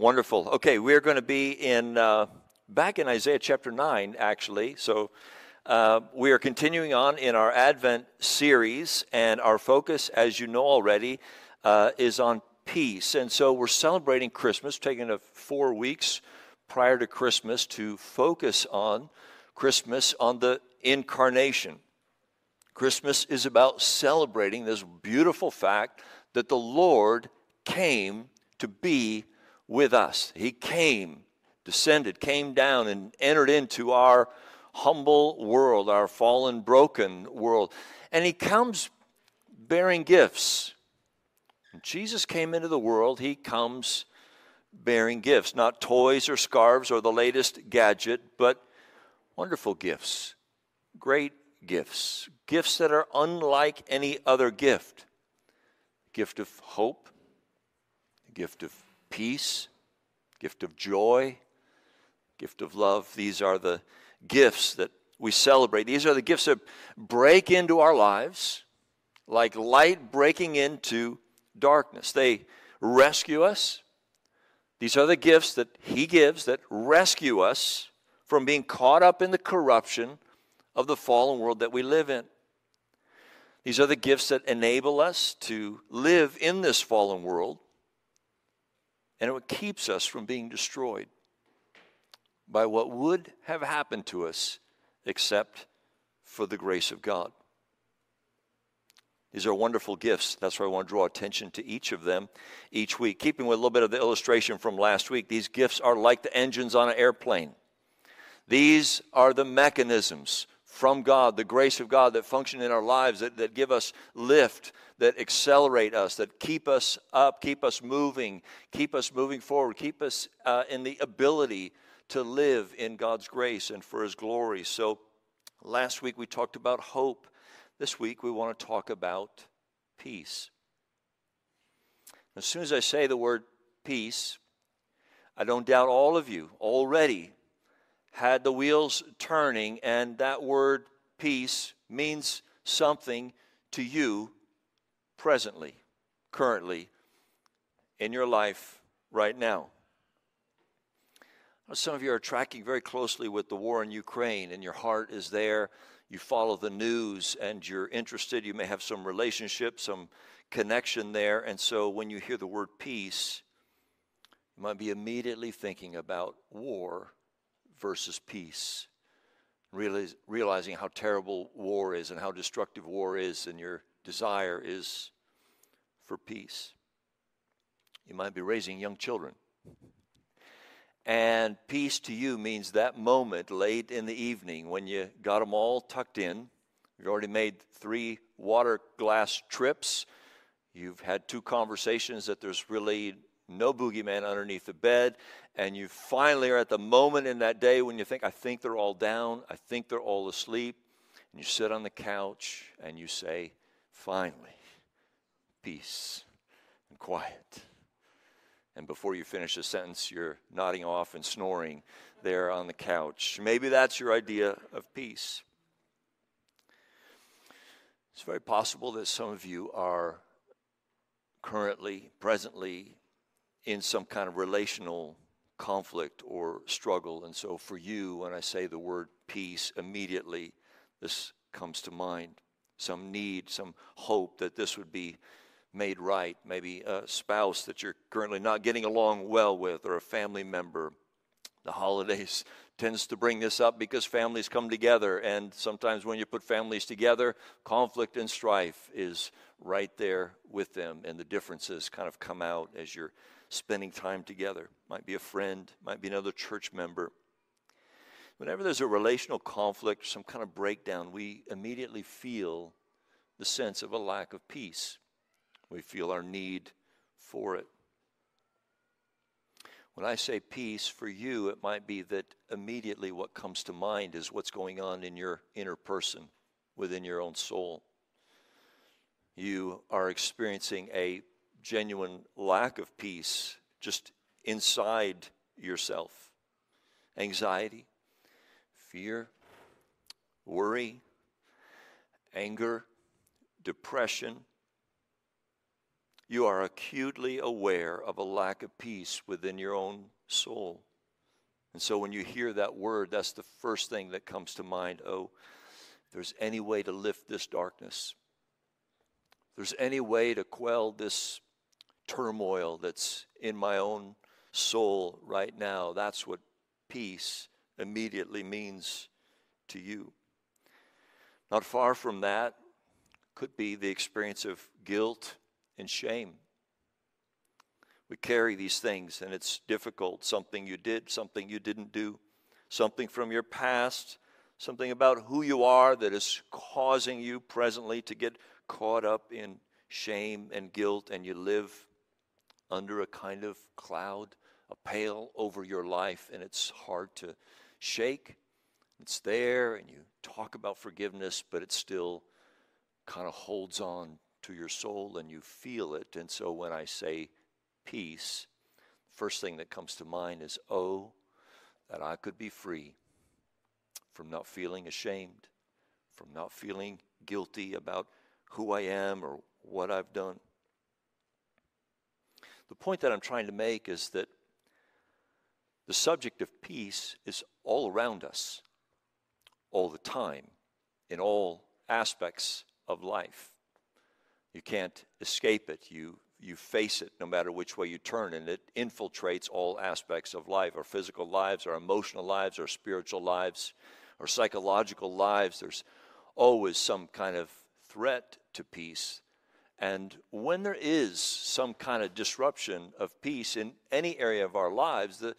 Wonderful. Okay, we're going to be in uh, back in Isaiah chapter nine, actually. So uh, we are continuing on in our Advent series, and our focus, as you know already, uh, is on peace. And so we're celebrating Christmas, taking a four weeks prior to Christmas to focus on Christmas on the incarnation. Christmas is about celebrating this beautiful fact that the Lord came to be with us. He came, descended, came down, and entered into our humble world, our fallen, broken world. And he comes bearing gifts. When Jesus came into the world, he comes bearing gifts, not toys or scarves or the latest gadget, but wonderful gifts, great gifts, gifts that are unlike any other gift. Gift of hope, gift of peace, gift of joy, gift of love. These are the gifts that we celebrate. These are the gifts that break into our lives like light breaking into darkness. They rescue us. These are the gifts that He gives that rescue us from being caught up in the corruption of the fallen world that we live in. These are the gifts that enable us to live in this fallen world and it keeps us from being destroyed by what would have happened to us except for the grace of God. These are wonderful gifts. That's why I want to draw attention to each of them each week. Keeping with a little bit of the illustration from last week, these gifts are like the engines on an airplane. These are the mechanisms from God, the grace of God that function in our lives, that, that give us lift, that accelerate us, that keep us up, keep us moving, keep us moving forward, keep us uh, in the ability to live in God's grace and for His glory. So, last week we talked about hope. This week we want to talk about peace. As soon as I say the word peace, I don't doubt all of you already had the wheels turning, and that word peace means something to you presently, currently, in your life right now. Some of you are tracking very closely with the war in Ukraine, and your heart is there. You follow the news and you're interested. You may have some relationship, some connection there. And so when you hear the word peace, you might be immediately thinking about war versus peace. Realize, realizing how terrible war is and how destructive war is, and your desire is for peace. You might be raising young children. And peace to you means that moment late in the evening when you got them all tucked in. You've already made three water glass trips. You've had two conversations that there's really no boogeyman underneath the bed, and you finally are at the moment in that day when you think, I think they're all down, I think they're all asleep, and you sit on the couch and you say, finally, peace and quiet. And before you finish the sentence, you're nodding off and snoring there on the couch. Maybe that's your idea of peace. It's very possible that some of you are currently, presently in some kind of relational conflict or struggle. And so, for you, when I say the word peace, immediately this comes to mind some need, some hope that this would be made right. Maybe a spouse that you're currently not getting along well with, or a family member. The holidays tends to bring this up because families come together, and sometimes when you put families together, conflict and strife is right there with them, and the differences kind of come out as you're spending time together. Might be a friend, might be another church member. Whenever there's a relational conflict, some kind of breakdown, we immediately feel the sense of a lack of peace. We feel our need for it. When I say peace for you, it might be that immediately what comes to mind is what's going on in your inner person, within your own soul. You are experiencing a genuine lack of peace just inside yourself anxiety, fear, worry, anger, depression, you are acutely aware of a lack of peace within your own soul. And so when you hear that word, that's the first thing that comes to mind. Oh, there's any way to lift this darkness, there's any way to quell this turmoil that's in my own soul right now, that's what peace immediately means to you. Not far from that could be the experience of guilt and shame. We carry these things, and it's difficult. Something you did, something you didn't do, something from your past, something about who you are that is causing you presently to get caught up in shame and guilt, and you live under a kind of cloud, a pale over your life, and it's hard to shake. It's there, and you talk about forgiveness, but it still kind of holds on to your soul and you feel it. And so when I say peace, first thing that comes to mind is, oh, that I could be free from not feeling ashamed, from not feeling guilty about who I am or what I've done. The point that I'm trying to make is that the subject of peace is all around us, all the time, in all aspects of life. You can't escape it. You, you face it no matter which way you turn, and it infiltrates all aspects of life our physical lives, our emotional lives, our spiritual lives, our psychological lives. There's always some kind of threat to peace and when there is some kind of disruption of peace in any area of our lives, the,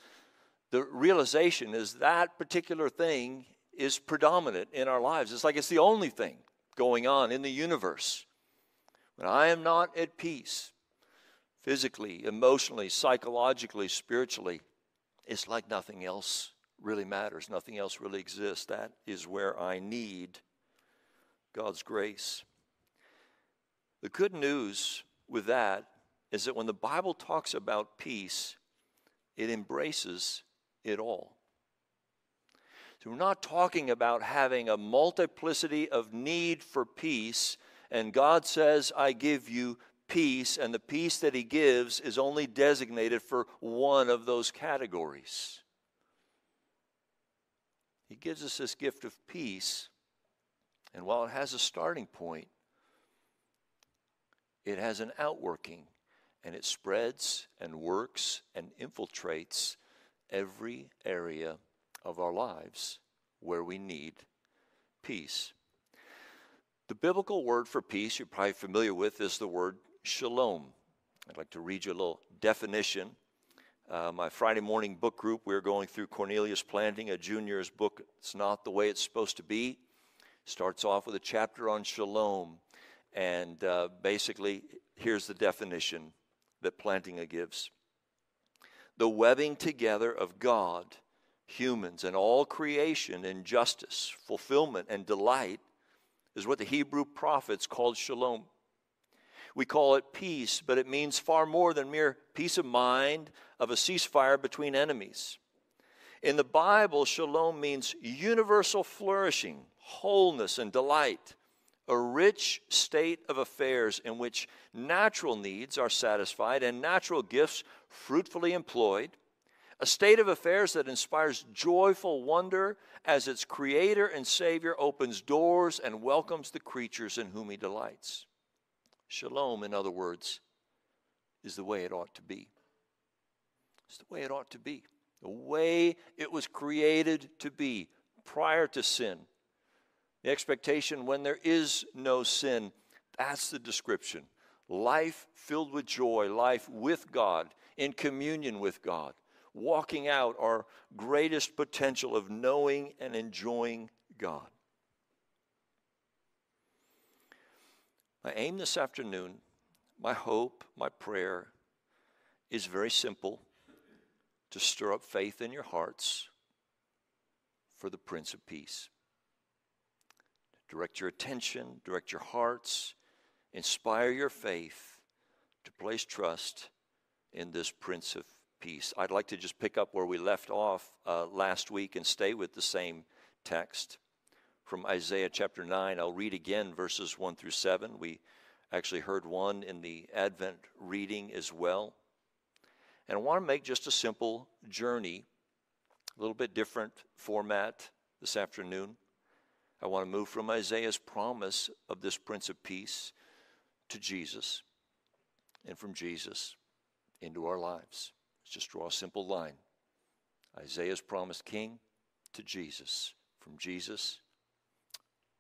the realization is that particular thing is predominant in our lives. It's like it's the only thing going on in the universe. When I am not at peace, physically, emotionally, psychologically, spiritually, it's like nothing else really matters. Nothing else really exists. That is where I need God's grace. The good news with that is that when the Bible talks about peace, it embraces it all. So we're not talking about having a multiplicity of need for peace, and God says, I give you peace, and the peace that He gives is only designated for one of those categories. He gives us this gift of peace, and while it has a starting point, it has an outworking and it spreads and works and infiltrates every area of our lives where we need peace. The biblical word for peace you're probably familiar with is the word shalom. I'd like to read you a little definition. Uh, my Friday morning book group, we are going through Cornelius Plantinga junior's book. It's not the way it's supposed to be. Starts off with a chapter on shalom. And uh, basically, here's the definition that Plantinga gives the webbing together of God, humans, and all creation in justice, fulfillment, and delight is what the Hebrew prophets called shalom. We call it peace, but it means far more than mere peace of mind of a ceasefire between enemies. In the Bible, shalom means universal flourishing, wholeness, and delight a rich state of affairs in which natural needs are satisfied and natural gifts fruitfully employed, a state of affairs that inspires joyful wonder as its creator and savior opens doors and welcomes the creatures in whom he delights. Shalom, in other words, is the way it ought to be. It's the way it ought to be, the way it was created to be prior to sin the expectation when there is no sin. That's the description. Life filled with joy, life with God, in communion with God, walking out our greatest potential of knowing and enjoying God. My aim this afternoon, my hope, my prayer is very simple to stir up faith in your hearts for the Prince of Peace. Direct your attention, direct your hearts, inspire your faith to place trust in this Prince of Peace. I'd like to just pick up where we left off uh, last week and stay with the same text from Isaiah chapter 9. I'll read again verses 1 through 7. We Actually, heard one in the Advent reading as well. And I want to make just a simple journey, a little bit different format this afternoon. I want to move from Isaiah's promise of this Prince of Peace to Jesus, and from Jesus into our lives. Let's just draw a simple line Isaiah's promised king to Jesus, from Jesus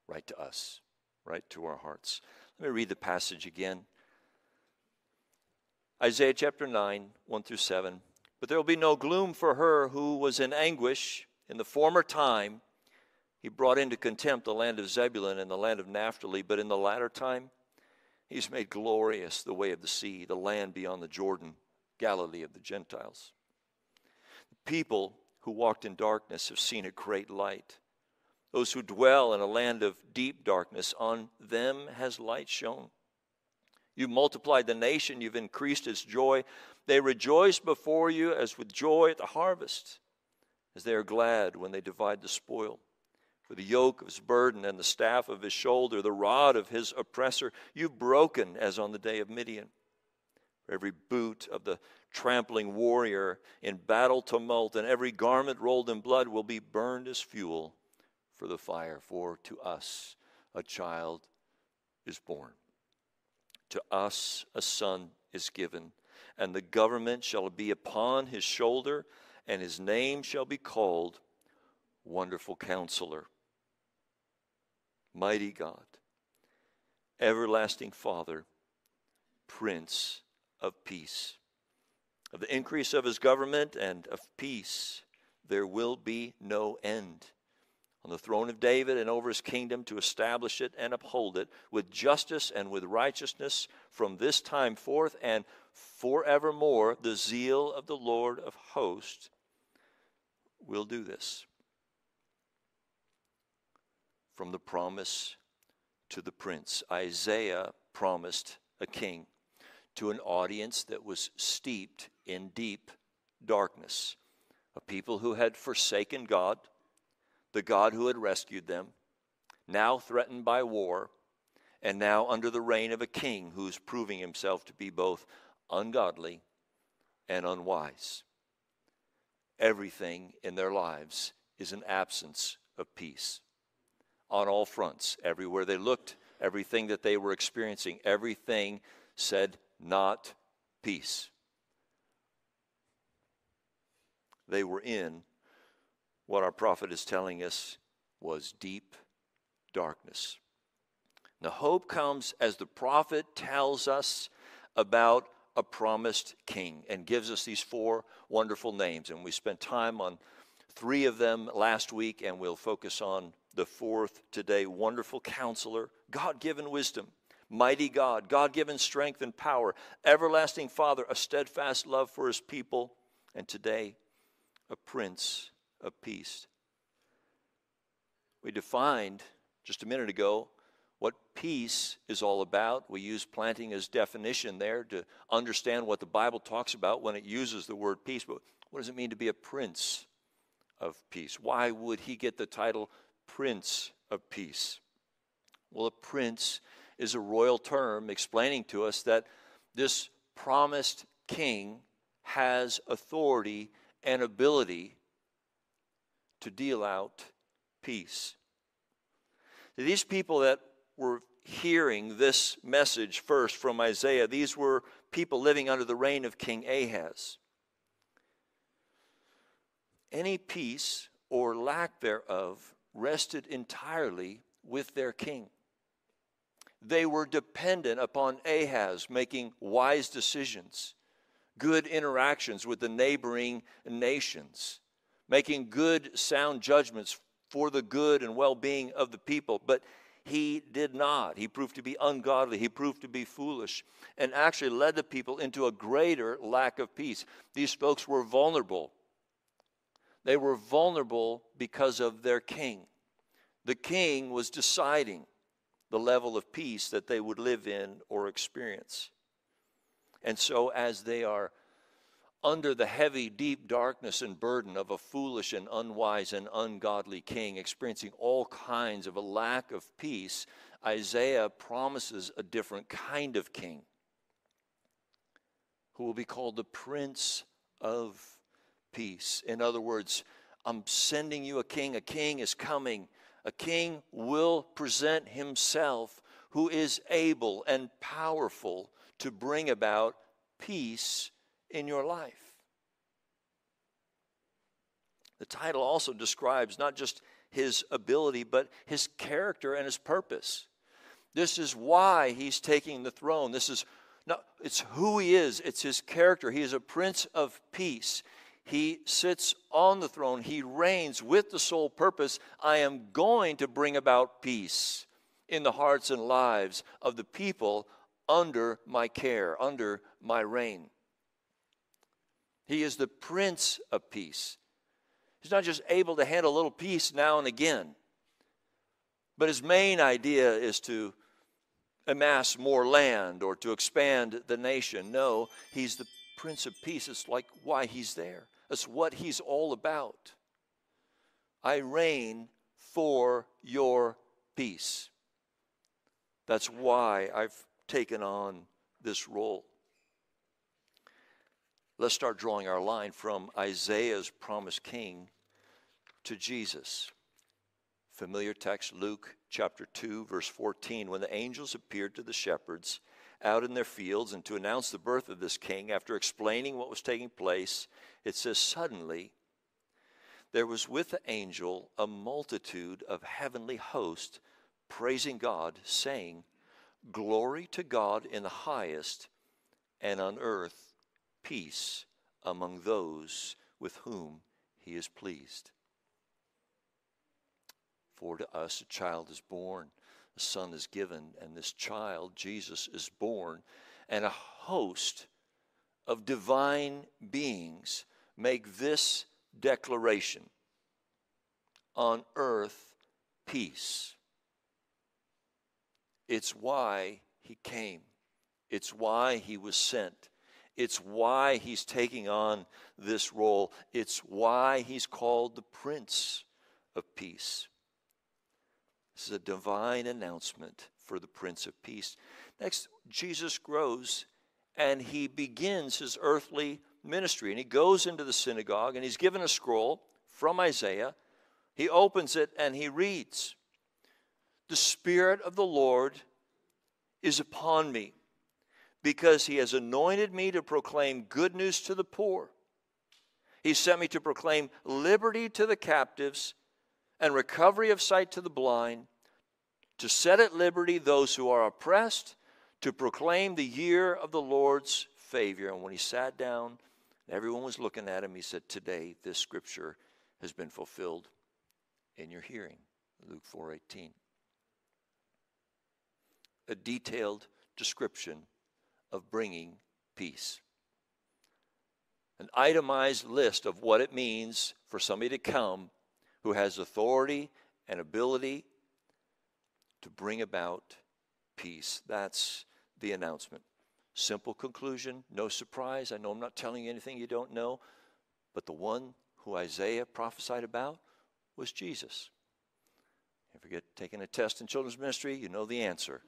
right to us, right to our hearts. Let me read the passage again. Isaiah chapter 9, 1 through 7. But there will be no gloom for her who was in anguish in the former time. He brought into contempt the land of Zebulun and the land of Naphtali, but in the latter time, he's made glorious the way of the sea, the land beyond the Jordan, Galilee of the Gentiles. The people who walked in darkness have seen a great light. Those who dwell in a land of deep darkness, on them has light shone. You've multiplied the nation, you've increased its joy. They rejoice before you as with joy at the harvest, as they are glad when they divide the spoil. For the yoke of his burden and the staff of his shoulder, the rod of his oppressor, you've broken as on the day of Midian. Every boot of the trampling warrior in battle tumult and every garment rolled in blood will be burned as fuel for the fire. For to us a child is born, to us a son is given, and the government shall be upon his shoulder, and his name shall be called Wonderful Counselor mighty God, everlasting Father, Prince of Peace. Of the increase of his government and of peace, there will be no end. On the throne of David and over his kingdom to establish it and uphold it with justice and with righteousness from this time forth and forevermore. The zeal of the Lord of hosts will do this from the promise to the prince. Isaiah promised a king to an audience that was steeped in deep darkness, a people who had forsaken God, the God who had rescued them, now threatened by war, and now under the reign of a king who's proving himself to be both ungodly and unwise. Everything in their lives is an absence of peace on all fronts. Everywhere they looked, everything that they were experiencing, everything said, not peace. They were in what our prophet is telling us was deep darkness. The hope comes as the prophet tells us about a promised king and gives us these four wonderful names. And we spent time on three of them last week, and we'll focus on the fourth today wonderful counselor, God given wisdom, mighty God, God given strength and power, everlasting Father, a steadfast love for his people, and today a prince of peace. We defined just a minute ago what peace is all about. We use Plantinga's definition there to understand what the Bible talks about when it uses the word peace. But what does it mean to be a prince of peace? Why would he get the title Prince of Peace. Well, a prince is a royal term explaining to us that this promised king has authority and ability to deal out peace. These people that were hearing this message first from Isaiah, these were people living under the reign of King Ahaz. Any peace or lack thereof rested entirely with their king. They were dependent upon Ahaz making wise decisions, good interactions with the neighboring nations, making good, sound judgments for the good and well being of the people. But he did not. He proved to be ungodly. He proved to be foolish and actually led the people into a greater lack of peace. These folks were vulnerable they were vulnerable because of their king. The king was deciding the level of peace that they would live in or experience. And so, as they are under the heavy, deep darkness and burden of a foolish and unwise and ungodly king, experiencing all kinds of a lack of peace, Isaiah promises a different kind of king who will be called the Prince of Peace. In other words, I'm sending you a king. A king is coming. A king will present himself who is able and powerful to bring about peace in your life. The title also describes not just his ability, but his character and his purpose. This is why he's taking the throne. This is not, it's who he is, it's his character. He is a prince of peace. He sits on the throne, he reigns with the sole purpose I am going to bring about peace in the hearts and lives of the people under my care, under my reign. He is the Prince of Peace. He's not just able to handle a little peace now and again, but his main idea is to amass more land or to expand the nation. No, he's the Prince of Peace. It's like why he's there, it's what he's all about. I reign for your peace. That's why I've taken on this role. Let's start drawing our line from Isaiah's promised king to Jesus. Familiar text, Luke chapter 2, verse 14. When the angels appeared to the shepherds out in their fields and to announce the birth of this king, after explaining what was taking place, it says, Suddenly there was with the angel a multitude of heavenly hosts praising God, saying, Glory to God in the highest, and on earth peace among those with whom he is pleased. For to us a child is born, a son is given, and this child, Jesus, is born, and a host of divine beings make this declaration on earth peace. It's why he came, it's why he was sent. It's why he's taking on this role. It's why he's called the Prince of Peace. This is a divine announcement for the Prince of Peace. Next, Jesus grows and he begins his earthly ministry. And he goes into the synagogue and he's given a scroll from Isaiah. He opens it and he reads The Spirit of the Lord is upon me because he has anointed me to proclaim good news to the poor. He sent me to proclaim liberty to the captives and recovery of sight to the blind, to set at liberty those who are oppressed, to proclaim the year of the Lord's favor. And when he sat down, everyone was looking at him. He said, Today this scripture has been fulfilled in your hearing. Luke 4:18. A detailed description of bringing peace. An itemized list of what it means for somebody to come who has authority and ability to bring about peace. That's the announcement. Simple conclusion, no surprise. I know I'm not telling you anything you don't know, but the one who Isaiah prophesied about was Jesus. If you get taking a test in children's ministry, you know the answer.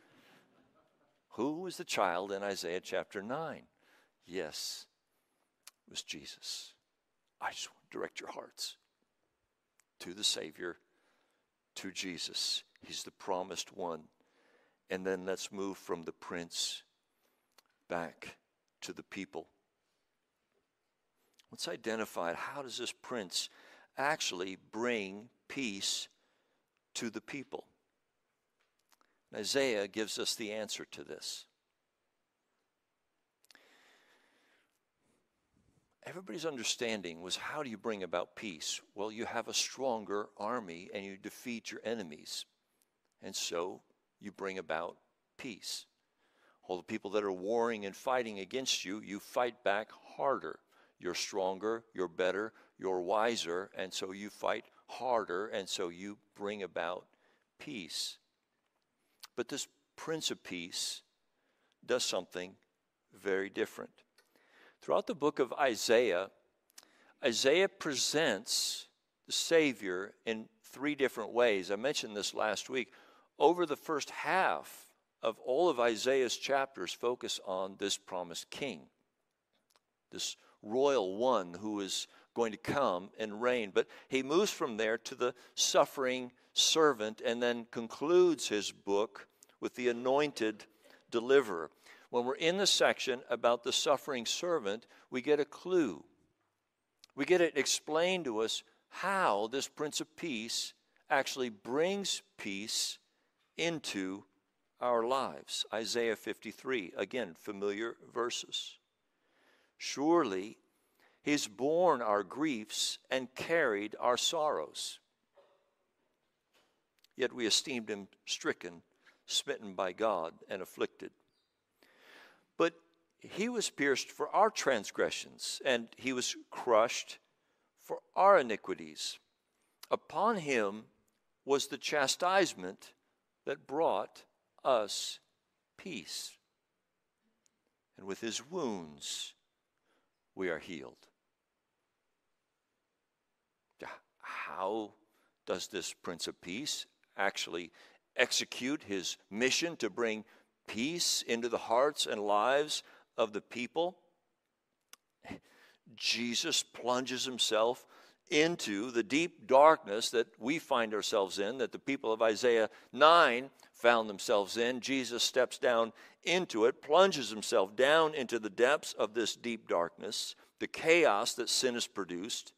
Who was the child in Isaiah chapter 9? Yes, it was Jesus. I just want to direct your hearts to the Savior, to Jesus. He's the promised one. And then let's move from the prince back to the people. Let's identify how does this prince actually bring peace to the people? Isaiah gives us the answer to this. Everybody's understanding was how do you bring about peace? Well, you have a stronger army and you defeat your enemies. And so you bring about peace. All the people that are warring and fighting against you, you fight back harder. You're stronger, you're better, you're wiser, and so you fight harder, and so you bring about peace. But this Prince of Peace does something very different. Throughout the book of Isaiah, Isaiah presents the Savior in three different ways. I mentioned this last week. over the first half of all of Isaiah's chapters focus on this promised king, this royal one who is going to come and reign. But he moves from there to the suffering servant and then concludes his book with the anointed deliverer. When we're in the section about the suffering servant, we get a clue. We get it explained to us how this Prince of Peace actually brings peace into our lives. Isaiah 53, again, familiar verses. Surely he's borne our griefs and carried our sorrows. Yet we esteemed him stricken, smitten by God, and afflicted. But he was pierced for our transgressions, and he was crushed for our iniquities. Upon him was the chastisement that brought us peace. And with his wounds, we are healed. How does this Prince of Peace actually execute his mission to bring peace into the hearts and lives of the people? Jesus plunges himself into the deep darkness that we find ourselves in, that the people of Isaiah 9 found themselves in. Jesus steps down into it, plunges himself down into the depths of this deep darkness, the chaos that sin has produced,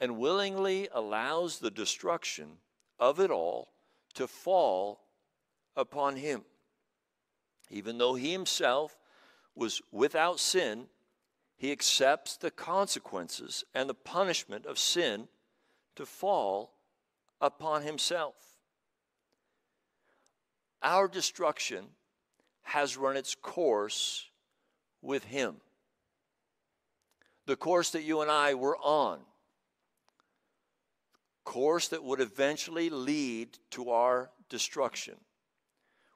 and willingly allows the destruction of it all to fall upon him. Even though he himself was without sin, he accepts the consequences and the punishment of sin to fall upon himself. Our destruction has run its course with him. The course that you and I were on, course that would eventually lead to our destruction.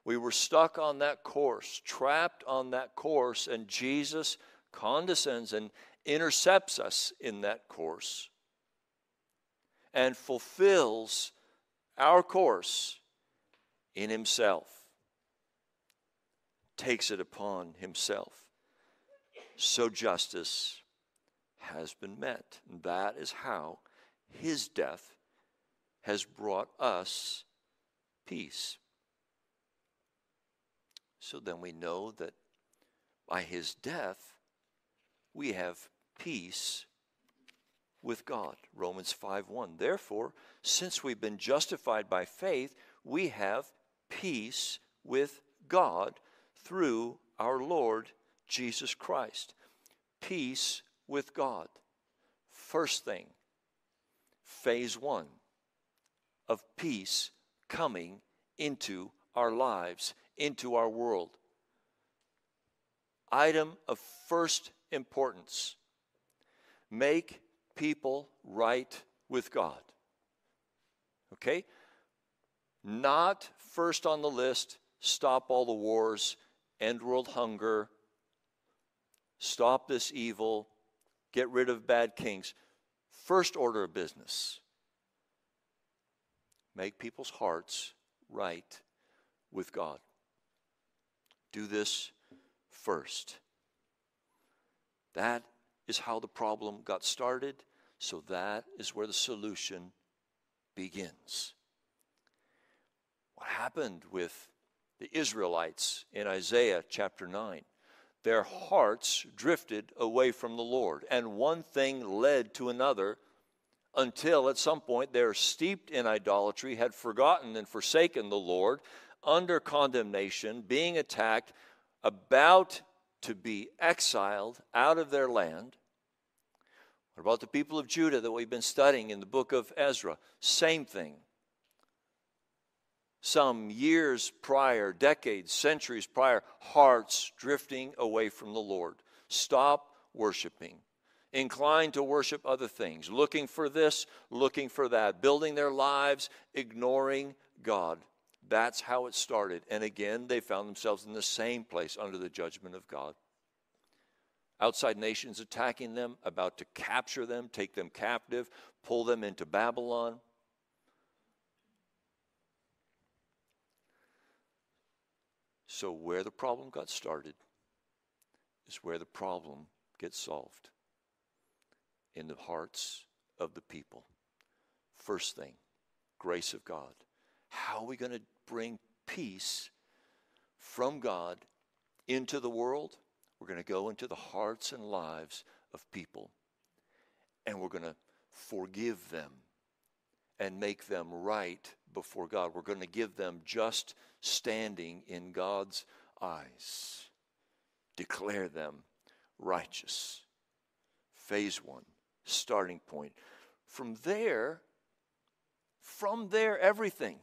We were stuck on that course, trapped on that course, and Jesus condescends and intercepts us in that course and fulfills our course in himself, takes it upon himself. So justice has been met. And that is how his death has brought us peace. So then we know that by his death, we have peace with God. Romans 5 1. Therefore, since we've been justified by faith, we have peace with God through our Lord Jesus Christ. Peace with God. First thing, phase one of peace coming into our lives, into our world. Item of first importance. Make people right with God. Okay? Not first on the list, stop all the wars, end world hunger, stop this evil, get rid of bad kings. First order of business make people's hearts right with God. Do this first. That is how the problem got started, so that is where the solution begins. What happened with the Israelites in Isaiah chapter 9? Their hearts drifted away from the Lord, and one thing led to another until at some point they're steeped in idolatry, had forgotten and forsaken the Lord, under condemnation, being attacked, about to be exiled out of their land. What about the people of Judah that we've been studying in the book of Ezra? Same thing. Some years prior, decades, centuries prior, hearts drifting away from the Lord. Stop worshiping. Inclined to worship other things, looking for this, looking for that, building their lives, ignoring God. That's how it started. And again, they found themselves in the same place under the judgment of God. Outside nations attacking them, about to capture them, take them captive, pull them into Babylon. So, where the problem got started is where the problem gets solved in the hearts of the people. First thing, grace of God. How are we going to bring peace from God into the world? We're going to go into the hearts and lives of people, and we're going to forgive them and make them right before God. We're going to give them just standing in God's eyes, declare them righteous. Phase one, starting point. From there, from there, everything.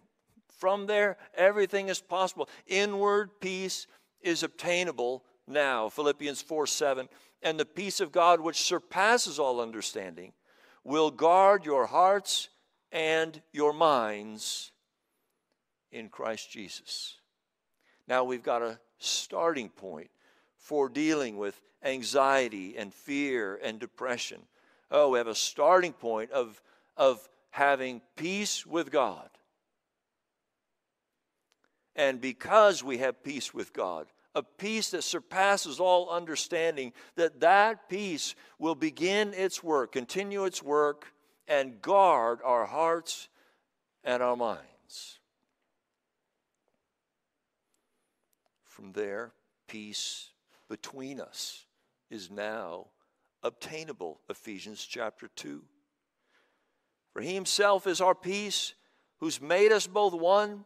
From there, everything is possible. Inward peace is obtainable now. Philippians 4 7. And the peace of God, which surpasses all understanding, will guard your hearts and your minds in Christ Jesus. Now we've got a starting point for dealing with anxiety and fear and depression. Oh, we have a starting point of, of having peace with God. And because we have peace with God, a peace that surpasses all understanding, that that peace will begin its work, continue its work, and guard our hearts and our minds. From there, peace between us is now obtainable. Ephesians chapter 2. For he himself is our peace, who's made us both one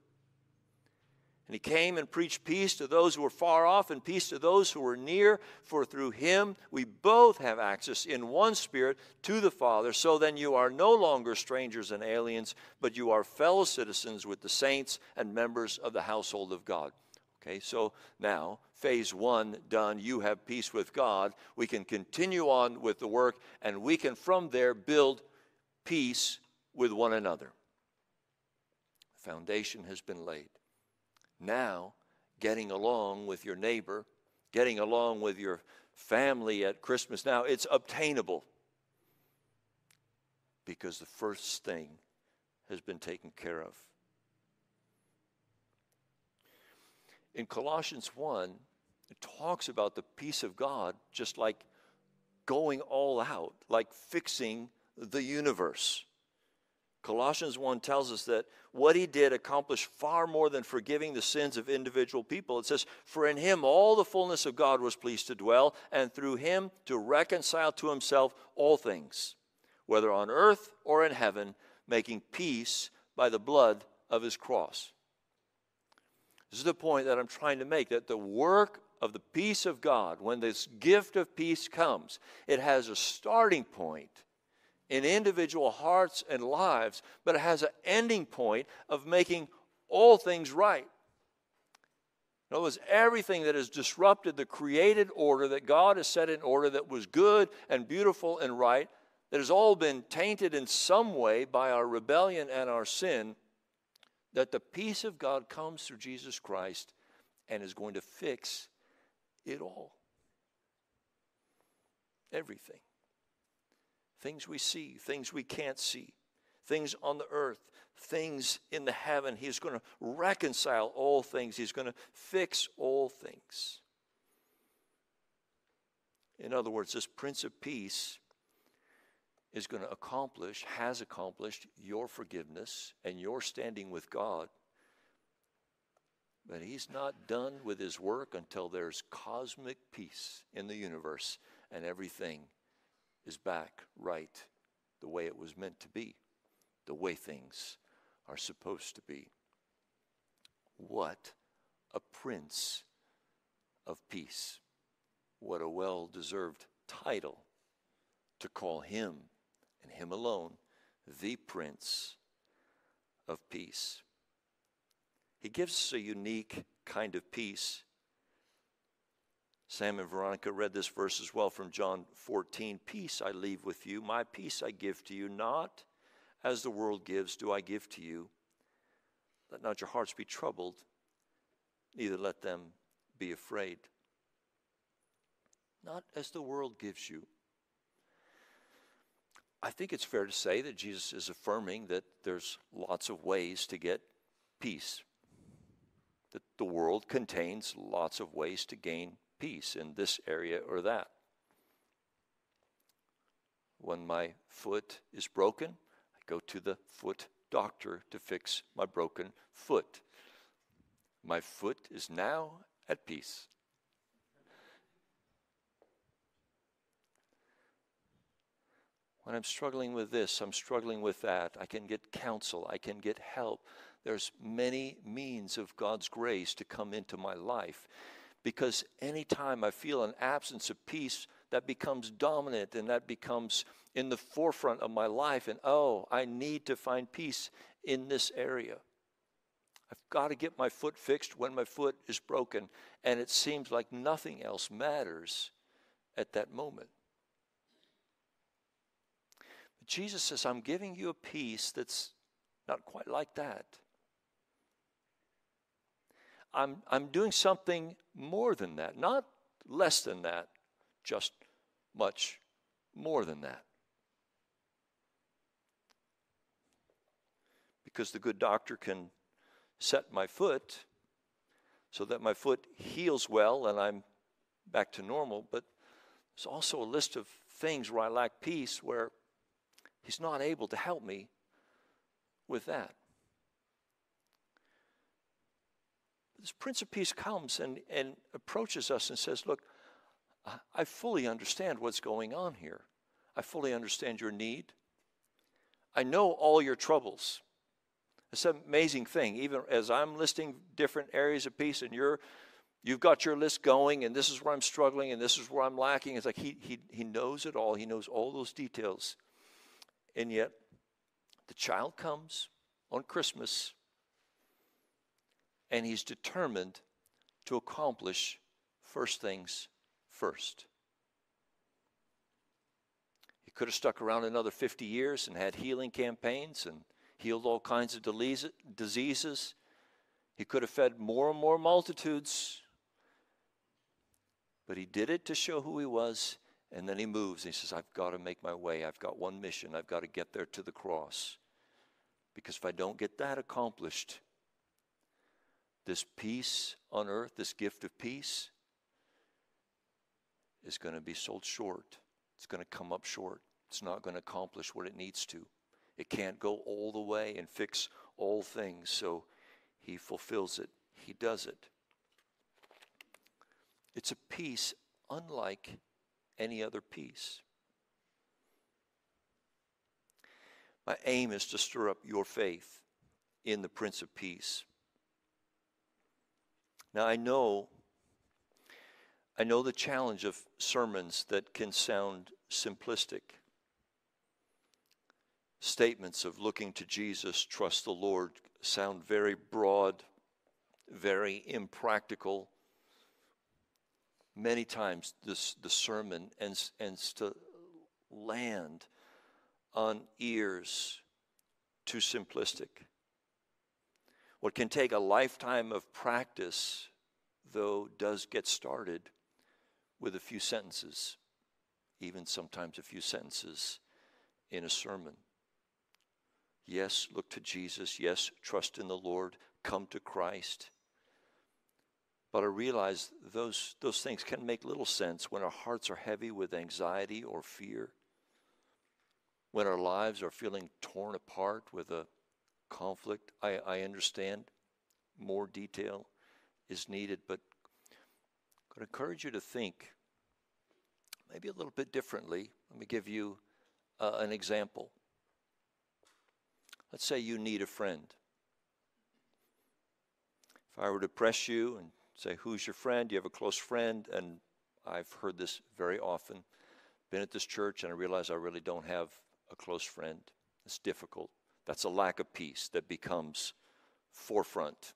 And he came and preached peace to those who were far off and peace to those who were near, for through him we both have access in one spirit to the Father. So then you are no longer strangers and aliens, but you are fellow citizens with the saints and members of the household of God. Okay, so now, phase one done, you have peace with God. We can continue on with the work, and we can from there build peace with one another. The foundation has been laid. Now, getting along with your neighbor, getting along with your family at Christmas, now it's obtainable because the first thing has been taken care of. In Colossians 1, it talks about the peace of God just like going all out, like fixing the universe. Colossians 1 tells us that what he did accomplished far more than forgiving the sins of individual people. It says, For in him all the fullness of God was pleased to dwell, and through him to reconcile to himself all things, whether on earth or in heaven, making peace by the blood of his cross. This is the point that I'm trying to make that the work of the peace of God, when this gift of peace comes, it has a starting point in individual hearts and lives, but it has an ending point of making all things right. In other words, everything that has disrupted the created order that God has set in order that was good and beautiful and right, that has all been tainted in some way by our rebellion and our sin, that the peace of God comes through Jesus Christ and is going to fix it all. Everything things we see, things we can't see, things on the earth, things in the heaven. He's going to reconcile all things, He's going to fix all things. In other words, this Prince of Peace is going to accomplish, has accomplished your forgiveness and your standing with God. But he's not done with his work until there's cosmic peace in the universe and everything is back right the way it was meant to be, the way things are supposed to be. What a prince of peace. What a well deserved title to call him and him alone the Prince of Peace. He gives us a unique kind of peace Sam and Veronica read this verse as well from John 14 Peace I leave with you, my peace I give to you, not as the world gives, do I give to you. Let not your hearts be troubled, neither let them be afraid. Not as the world gives you. I think it's fair to say that Jesus is affirming that there's lots of ways to get peace, that the world contains lots of ways to gain peace in this area or that. When my foot is broken, I go to the foot doctor to fix my broken foot. My foot is now at peace. When I'm struggling with this, I'm struggling with that, I can get counsel, I can get help. There's many means of God's grace to come into my life because anytime I feel an absence of peace, that becomes dominant and that becomes in the forefront of my life. And oh, I need to find peace in this area. I've got to get my foot fixed when my foot is broken, and it seems like nothing else matters at that moment. But Jesus says, I'm giving you a peace that's not quite like that. I'm, I'm doing something more than that, not less than that, just much more than that. Because the good doctor can set my foot so that my foot heals well and I'm back to normal, but there's also a list of things where I lack peace where he's not able to help me with that. This Prince of Peace comes and, and approaches us and says, Look, I fully understand what's going on here. I fully understand your need. I know all your troubles. It's an amazing thing. Even as I'm listing different areas of peace, and you're you've got your list going, and this is where I'm struggling, and this is where I'm lacking. It's like he he he knows it all. He knows all those details. And yet, the child comes on Christmas and he's determined to accomplish first things first. He could have stuck around another 50 years and had healing campaigns and healed all kinds of diseases. He could have fed more and more multitudes. But he did it to show who he was, and then he moves. And he says, I've got to make my way. I've got one mission. I've got to get there to the cross. Because if I don't get that accomplished, this peace on earth, this gift of peace, is going to be sold short. It's going to come up short. It's not going to accomplish what it needs to. It can't go all the way and fix all things. So he fulfills it, he does it. It's a peace unlike any other peace. My aim is to stir up your faith in the Prince of Peace. Now I know I know the challenge of sermons that can sound simplistic. Statements of looking to Jesus, trust the Lord sound very broad, very impractical. Many times this the sermon ends, ends to land on ears too simplistic. What can take a lifetime of practice, though, does get started with a few sentences, even sometimes a few sentences in a sermon. Yes, look to Jesus. Yes, trust in the Lord. Come to Christ. But I realize those, those things can make little sense when our hearts are heavy with anxiety or fear, when our lives are feeling torn apart with a conflict. I, I understand more detail is needed, but I would encourage you to think maybe a little bit differently. Let me give you uh, an example. Let's say you need a friend. If I were to press you and say, Who's your friend? Do you have a close friend? And I've heard this very often. Been at this church and I realize I really don't have a close friend. It's difficult. That's a lack of peace that becomes forefront.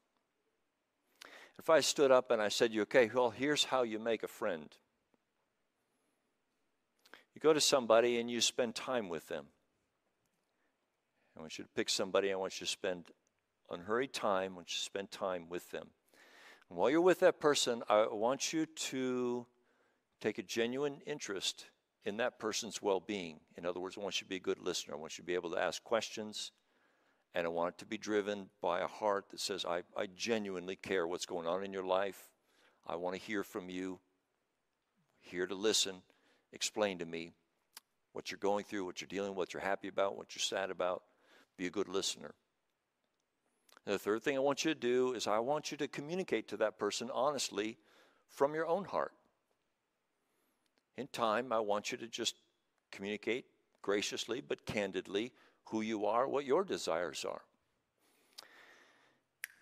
If I stood up and I said, "You okay? Well, here's how you make a friend." You go to somebody and you spend time with them. I want you to pick somebody. I want you to spend unhurried time. I want you to spend time with them. And while you're with that person, I want you to take a genuine interest in that person's well being. In other words, I want you to be a good listener. I want you to be able to ask questions. And I want it to be driven by a heart that says, I, I genuinely care what's going on in your life. I want to hear from you. Here to listen. Explain to me what you're going through, what you're dealing with, what you're happy about, what you're sad about. Be a good listener. And the third thing I want you to do is I want you to communicate to that person honestly from your own heart. In time, I want you to just communicate graciously but candidly who you are, what your desires are.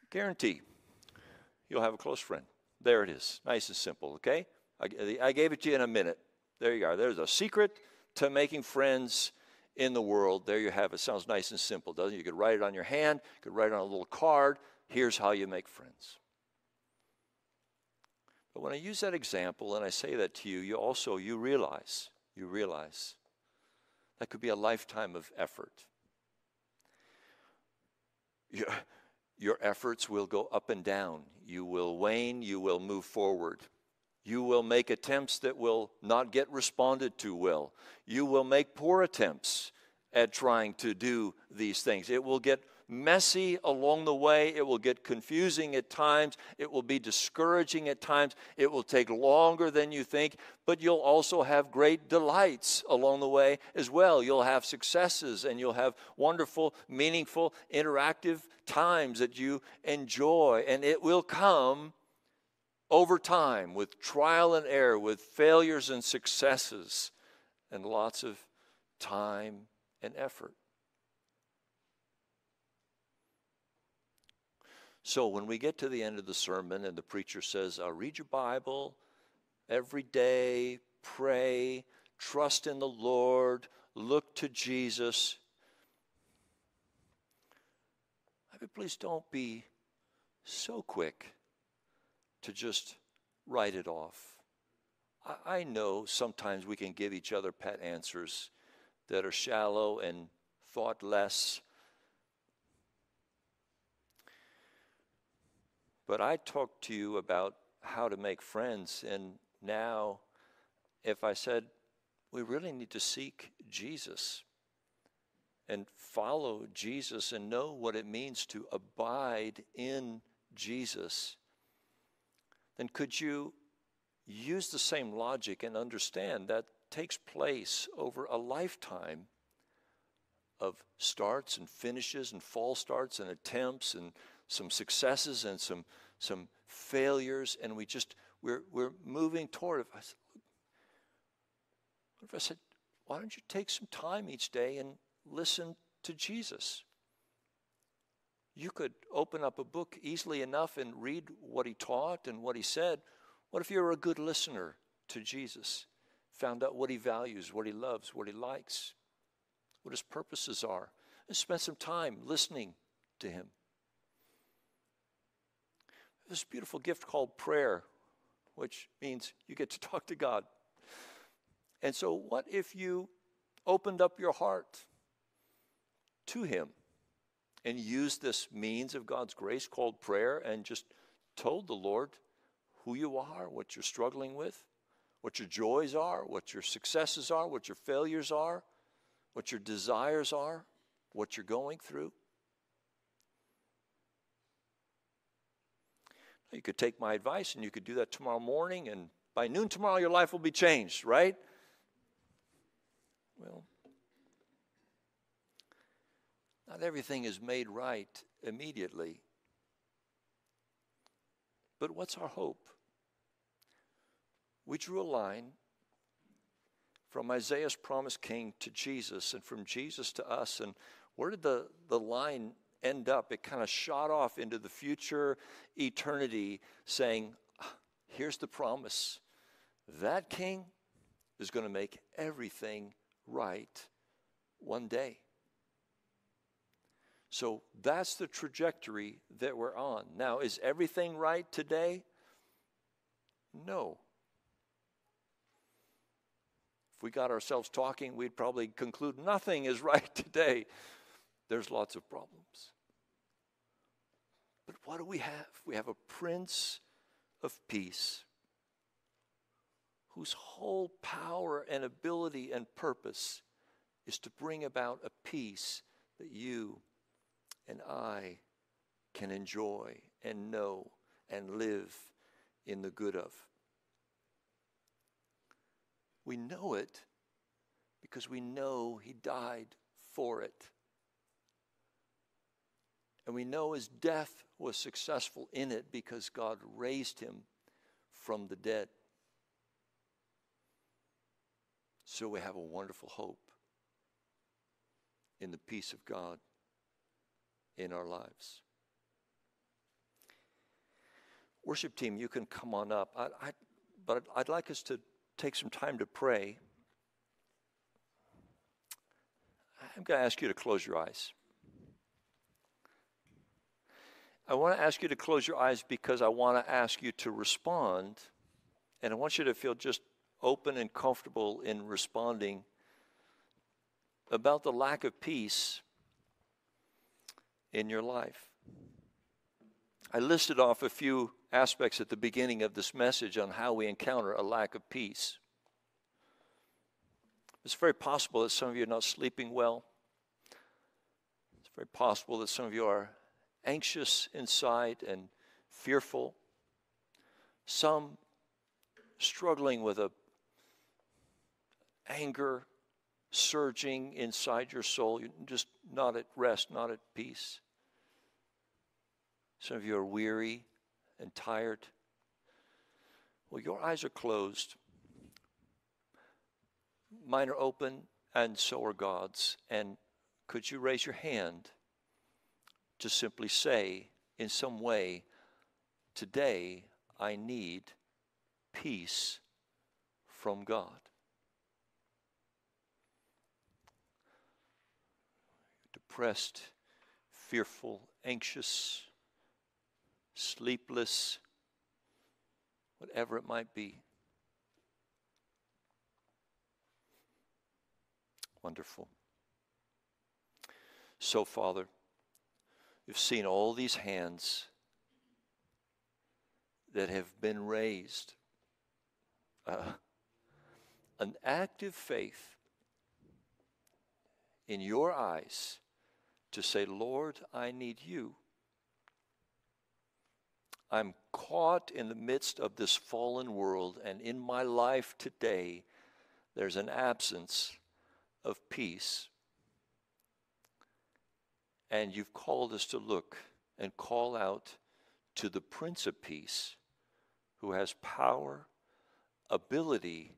Guarantee you'll have a close friend. There it is. Nice and simple, okay? I, I gave it to you in a minute. There you are. There's a secret to making friends in the world. There you have it. Sounds nice and simple, doesn't it? You could write it on your hand, you could write it on a little card. Here's how you make friends. But when I use that example and I say that to you, you also you realize, you realize that could be a lifetime of effort. Your, your efforts will go up and down. You will wane, you will move forward. You will make attempts that will not get responded to well. You will make poor attempts at trying to do these things. It will get messy along the way. It will get confusing at times. It will be discouraging at times. It will take longer than you think, but you'll also have great delights along the way as well. You'll have successes and you'll have wonderful, meaningful, interactive times that you enjoy, and it will come over time with trial and error, with failures and successes, and lots of time and effort. So when we get to the end of the sermon and the preacher says, uh, read your Bible every day, pray, trust in the Lord, look to Jesus. I mean, please don't be so quick to just write it off. I, I know sometimes we can give each other pet answers that are shallow and thoughtless But I talked to you about how to make friends, and now if I said, we really need to seek Jesus and follow Jesus and know what it means to abide in Jesus, then could you use the same logic and understand that takes place over a lifetime of starts and finishes and false starts and attempts and some successes and some some failures, and we just we're we're moving toward it. I said, what if I said, why don't you take some time each day and listen to Jesus? You could open up a book easily enough and read what he taught and what he said. What if you're a good listener to Jesus? Found out what he values, what he loves, what he likes, what his purposes are, and spend some time listening to him this beautiful gift called prayer, which means you get to talk to God. And so, what if you opened up your heart to Him and used this means of God's grace called prayer and just told the Lord who you are, what you're struggling with, what your joys are, what your successes are, what your failures are, what your desires are, what you're going through? You could take my advice and you could do that tomorrow morning, and by noon tomorrow, your life will be changed, right? Well, not everything is made right immediately. But what's our hope? We drew a line from Isaiah's promised king to Jesus, and from Jesus to us. And where did the, the line end up, it kind of shot off into the future eternity, saying, ah, Here's the promise that king is going to make everything right one day. So that's the trajectory that we're on. Now, is everything right today? No. If we got ourselves talking, we'd probably conclude nothing is right today. There's lots of problems. What do we have? We have a Prince of Peace whose whole power and ability and purpose is to bring about a peace that you and I can enjoy and know and live in the good of. We know it because we know He died for it. And we know His death was successful in it because God raised Him from the dead. So we have a wonderful hope in the peace of God in our lives. Worship team, you can come on up. I, I, but I'd like us to take some time to pray. I'm going to ask you to close your eyes. I want to ask you to close your eyes because I want to ask you to respond, and I want you to feel just open and comfortable in responding about the lack of peace in your life. I listed off a few aspects at the beginning of this message on how we encounter a lack of peace. It's very possible that some of you are not sleeping well. It's very possible that some of you are anxious inside and fearful. Some struggling with a anger surging inside your soul. You're just not at rest, not at peace. Some of you are weary and tired. Well, your eyes are closed. Mine are open, and so are God's. And could you raise your hand to simply say, in some way, today I need peace from God? depressed, fearful, anxious, sleepless, whatever it might be. Wonderful. So, Father, you've seen all these hands that have been raised. Uh, an active faith in your eyes to say, Lord, I need you. I'm caught in the midst of this fallen world, and in my life today, there's an absence of peace. And you've called us to look and call out to the Prince of Peace, who has power, ability,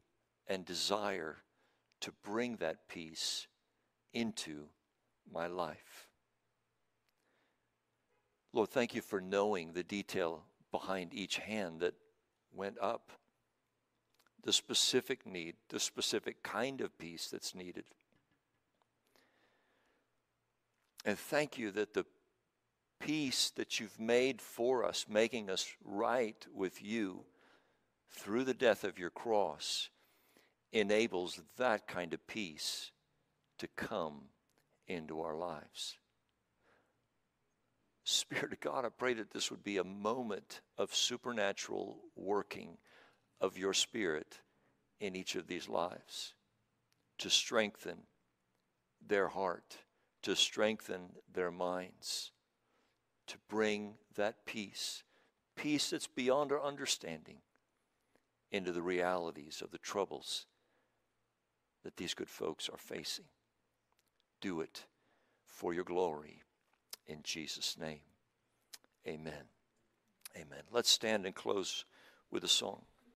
and desire to bring that peace into my life. Lord, thank you for knowing the detail behind each hand that went up, the specific need, the specific kind of peace that's needed. And thank you that the peace that you've made for us, making us right with you through the death of your cross, enables that kind of peace to come into our lives. Spirit of God, I pray that this would be a moment of supernatural working of your Spirit in each of these lives to strengthen their heart, to strengthen their minds, to bring that peace, peace that's beyond our understanding, into the realities of the troubles that these good folks are facing. Do it for your glory. In Jesus' name, amen. Amen. Let's stand and close with a song.